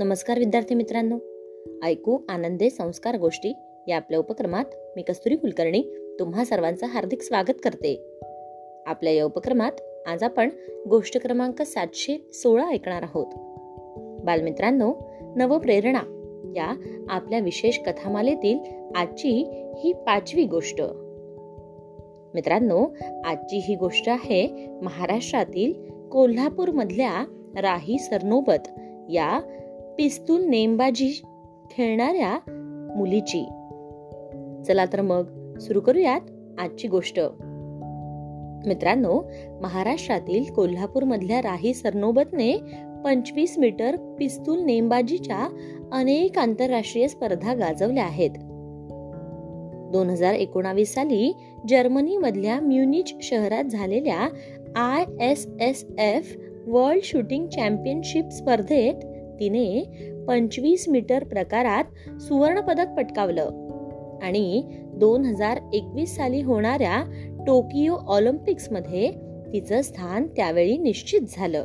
नमस्कार विद्यार्थी मित्रांनो. ऐकू आनंदे संस्कार गोष्टी या आपल्या उपक्रमात मी कस्तुरी कुलकर्णी तुम्हा सर्वांचं हार्दिक स्वागत करते. आपल्या या उपक्रमात आज आपण गोष्ट क्रमांक सातशे सोळा ऐकणार आहोत. बालमित्रांनो नवप्रेरणा या आपल्या विशेष कथामालेतील आजची ही पाचवी गोष्ट. मित्रांनो आजची ही गोष्ट आहे महाराष्ट्रातील कोल्हापूरमधल्या राही सरनोबत या पिस्तूल नेमबाजी खेळणाऱ्या मुलीची. चला तर मग सुरू करूयात आजची गोष्ट. मित्रांनो महाराष्ट्रातील कोल्हापूर मधल्या राही सरनोबतने पंचवीस मीटर पिस्तूल नेमबाजीच्या अनेक आंतरराष्ट्रीय स्पर्धा गाजवल्या आहेत. दोन हजार एकोणावीस साली जर्मनी मधल्या म्युनिच शहरात झालेल्या I S S F world shooting championship स्पर्धेत तिने पंचवीस मीटर प्रकारात सुवर्णपदक पटकावलं. आणि दोन हजार एकवीस साली होणाऱ्या टोकियो ऑलिम्पिक्समध्ये तिचं स्थान त्यावेळी निश्चित झालं.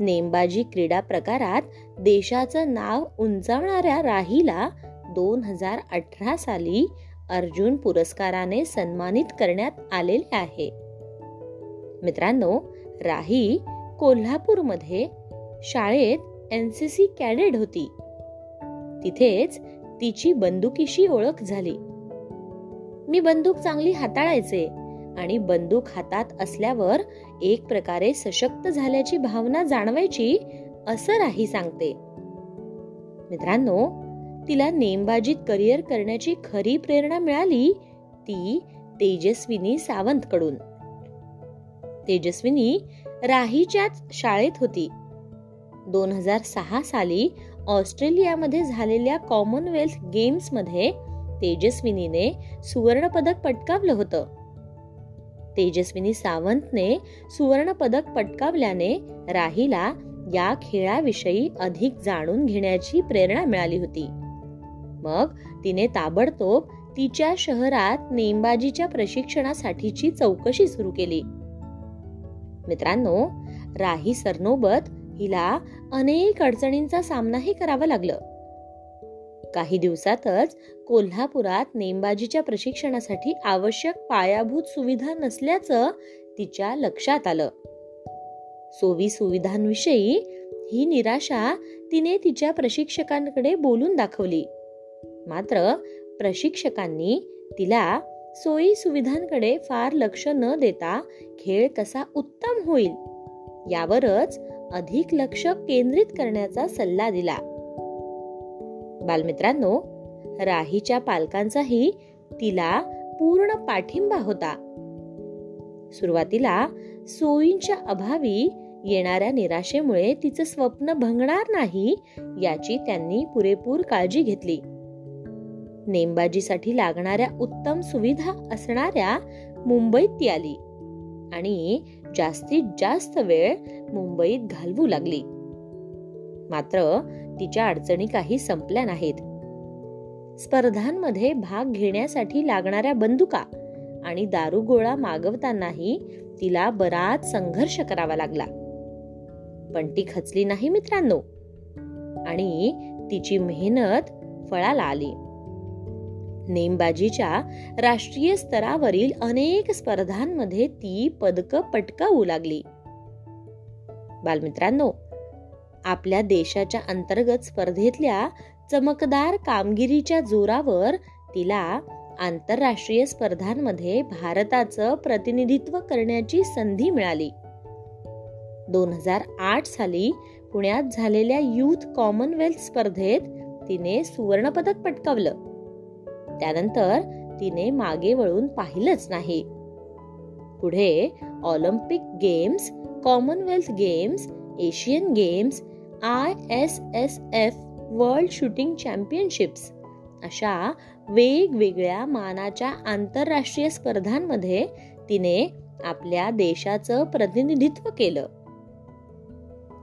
नेमबाजी क्रीडा प्रकारात देशाचं नाव उंचावणाऱ्या राहीला दोन हजार अठरा साली अर्जुन पुरस्काराने सन्मानित करण्यात आलेले आहे. मित्रांनो राही कोल्हापूरमध्ये शाळेत एन सी सी कॅडेट होती. तिथेच तिची बंदुकीशी ओळख झाली. मी बंदूक चांगली हाताळायचे आणि बंदूक हातात असल्यावर एक प्रकारे सशक्त झाल्याची भावना जाणवायची असं राही सांगते. मित्रांनो तिला नेमबाजीत करिअर करण्याची खरी प्रेरणा मिळाली ती तेजस्विनी सावंत कडून तेजस्विनी राहीच्याच शाळेत होती. दोन हजार सहा साली ऑस्ट्रेलियामध्ये झालेल्या कॉमनवेल्थ गेम्समध्ये तेजस्विनीने सुवर्ण पदक पटकावलं होतं. तेजस्विनी सावंतने सुवर्ण पदक पटकावल्याने राहीला या खेळाविषयी अधिक जाणून घेण्याची प्रेरणा मिळाली होती. मग तिने ताबडतोब तिच्या शहरात नेमबाजीच्या प्रशिक्षणासाठीची चौकशी सुरू केली. मित्रांनो राही सरनोबत हिला अनेक अडचणींचा सामनाही करावा लागलं. काही दिवसातच कोल्हापुरात नेमबाजीच्या प्रशिक्षणासाठी आवश्यक पायाभूत सुविधा नसल्याचं तिच्या लक्षात आलं. सोयी सुविधांविषयी ही निराशा तिने तिच्या प्रशिक्षकांकडे बोलून दाखवली. मात्र प्रशिक्षकांनी तिला सोयी सुविधांकडे फार लक्ष न देता खेळ कसा उत्तम होईल यावरच अधिक लक्ष केंद्रित करण्याचा सल्ला दिला. बालमित्रांनो राहीच्या पालकांचाही तिला पूर्ण पाठिंबा होता. सुरुवातीला सोयींच्या अभावी येणाऱ्या निराशेमुळे तिचं स्वप्न भंगणार नाही याची त्यांनी पुरेपूर काळजी घेतली. नेमबाजीसाठी लागणाऱ्या उत्तम सुविधा असणाऱ्या मुंबईत ती आली आणि जास्तीत जास्त वेळ मुंबईत घालवू लागली. मात्र तिच्या अडचणी काही संपल्या नाहीत. स्पर्धांमध्ये भाग घेण्यासाठी लागणाऱ्या बंदुका आणि दारुगोळा मागवतानाही तिला बराच संघर्ष करावा लागला. पण ती खचली नाही मित्रांनो. आणि तिची मेहनत फळाला आली. नेमबाजीच्या राष्ट्रीय स्तरावरील अनेक स्पर्धांमध्ये ती पदक पटकावू लागली. बालमित्रांनो आपल्या देशाच्या अंतर्गत स्पर्धेतल्या चमकदार कामगिरीच्या जोरावर तिला आंतरराष्ट्रीय स्पर्धांमध्ये भारताचं प्रतिनिधित्व करण्याची संधी मिळाली. दोन हजार आठ साली पुण्यात झालेल्या युथ कॉमनवेल्थ स्पर्धेत तिने सुवर्णपदक पटकावलं. त्यानंतर तिने मागे वळून पाहिलंच नाही. पुढे Olympic games Commonwealth games Asian games I S S F world shooting championships अशा वेगवेगळ्या मानाच्या आंतरराष्ट्रीय स्पर्धांमध्ये तिने आपल्या देशाचं प्रतिनिधित्व केलं.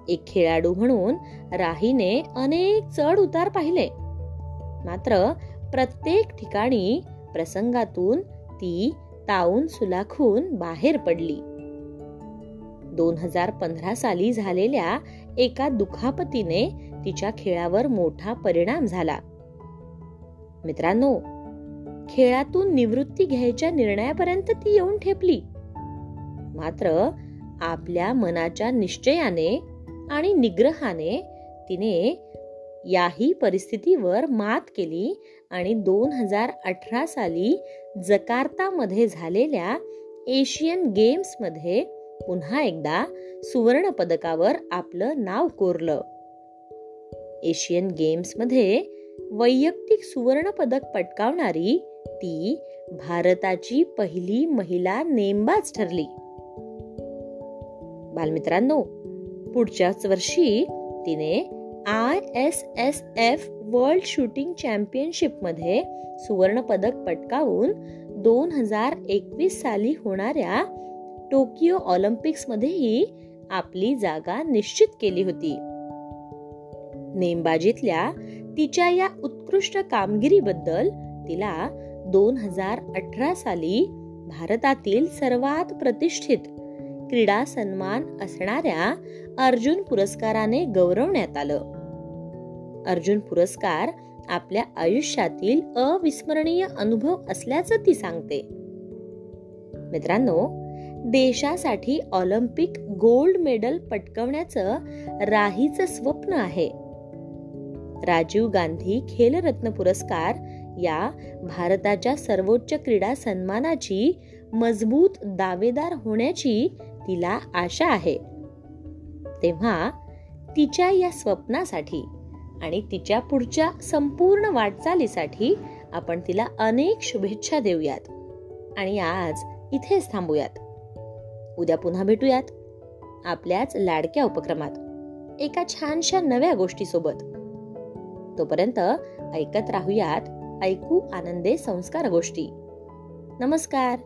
एक खेळाडू म्हणून राहीने अनेक चढ उतार पाहिले. मात्र प्रत्येक ठिकाणी प्रसंगातून ती ताऊन सुलाखून बाहेर पडली. दोन हजार पंधरा साली झालेल्या एका दुखापतीने तिच्या खेळावर मोठा परिणाम झाला. मित्रांनो खेळातून निवृत्ती घ्यायच्या निर्णयापर्यंत ती येऊन ठेपली. मात्र आपल्या मनाच्या निश्चयाने आणि निग्रहाने तिने याही परिस्थितीवर मात केली आणि दोन हजार अठरा साली जकार्तामध्ये झालेल्या एशियन गेम्समध्ये पुन्हा एकदा सुवर्ण पदकावर आपलं नाव कोरलं. एशियन गेम्समध्ये वैयक्तिक सुवर्ण पदक पटकावणारी ती भारताची पहिली महिला नेमबाज ठरली. बालमित्रांनो पुढच्याच वर्षी तिने I S S F world shooting चॅम्पियनशिपमध्ये सुवर्णपदक पटकावून दोन हजार एकवीस साली होणाऱ्या टोकियो ऑलिम्पिक्समध्येही आपली जागा निश्चित केली होती. नेमबाजीतल्या तिच्या या उत्कृष्ट कामगिरीबद्दल तिला दोन हजार अठरा साली भारतातील सर्वात प्रतिष्ठित क्रीडा सन्मान असणाऱ्या अर्जुन पुरस्काराने गौरवण्यात आलं. अर्जुन पुरस्कार आपल्या आयुष्यातील अविस्मरणीय अनुभव असल्याचं ती सांगते. मित्रांनो देशासाठी ऑलिम्पिक गोल्ड मेडल पटकवण्याचं राहीचं स्वप्न आहे. राजीव गांधी खेलरत्न पुरस्कार या भारताच्या सर्वोच्च क्रीडा सन्मानाची मजबूत दावेदार होण्याची तिला आशा आहे. तेव्हा तिच्या या स्वप्नासाठी आणि तिच्या पुढच्या संपूर्ण वाटचालीसाठी आपण तिला अनेक शुभेच्छा देऊयात. आणि आज इथेच थांबूयात. उद्या पुन्हा भेटूयात. आपल्याच लाडक्या उपक्रमात. एका छानशा नव्या गोष्टीसोबत. तोपर्यंत ऐकत राहूयात ऐकू आनंदे संस्कार गोष्टी. नमस्कार.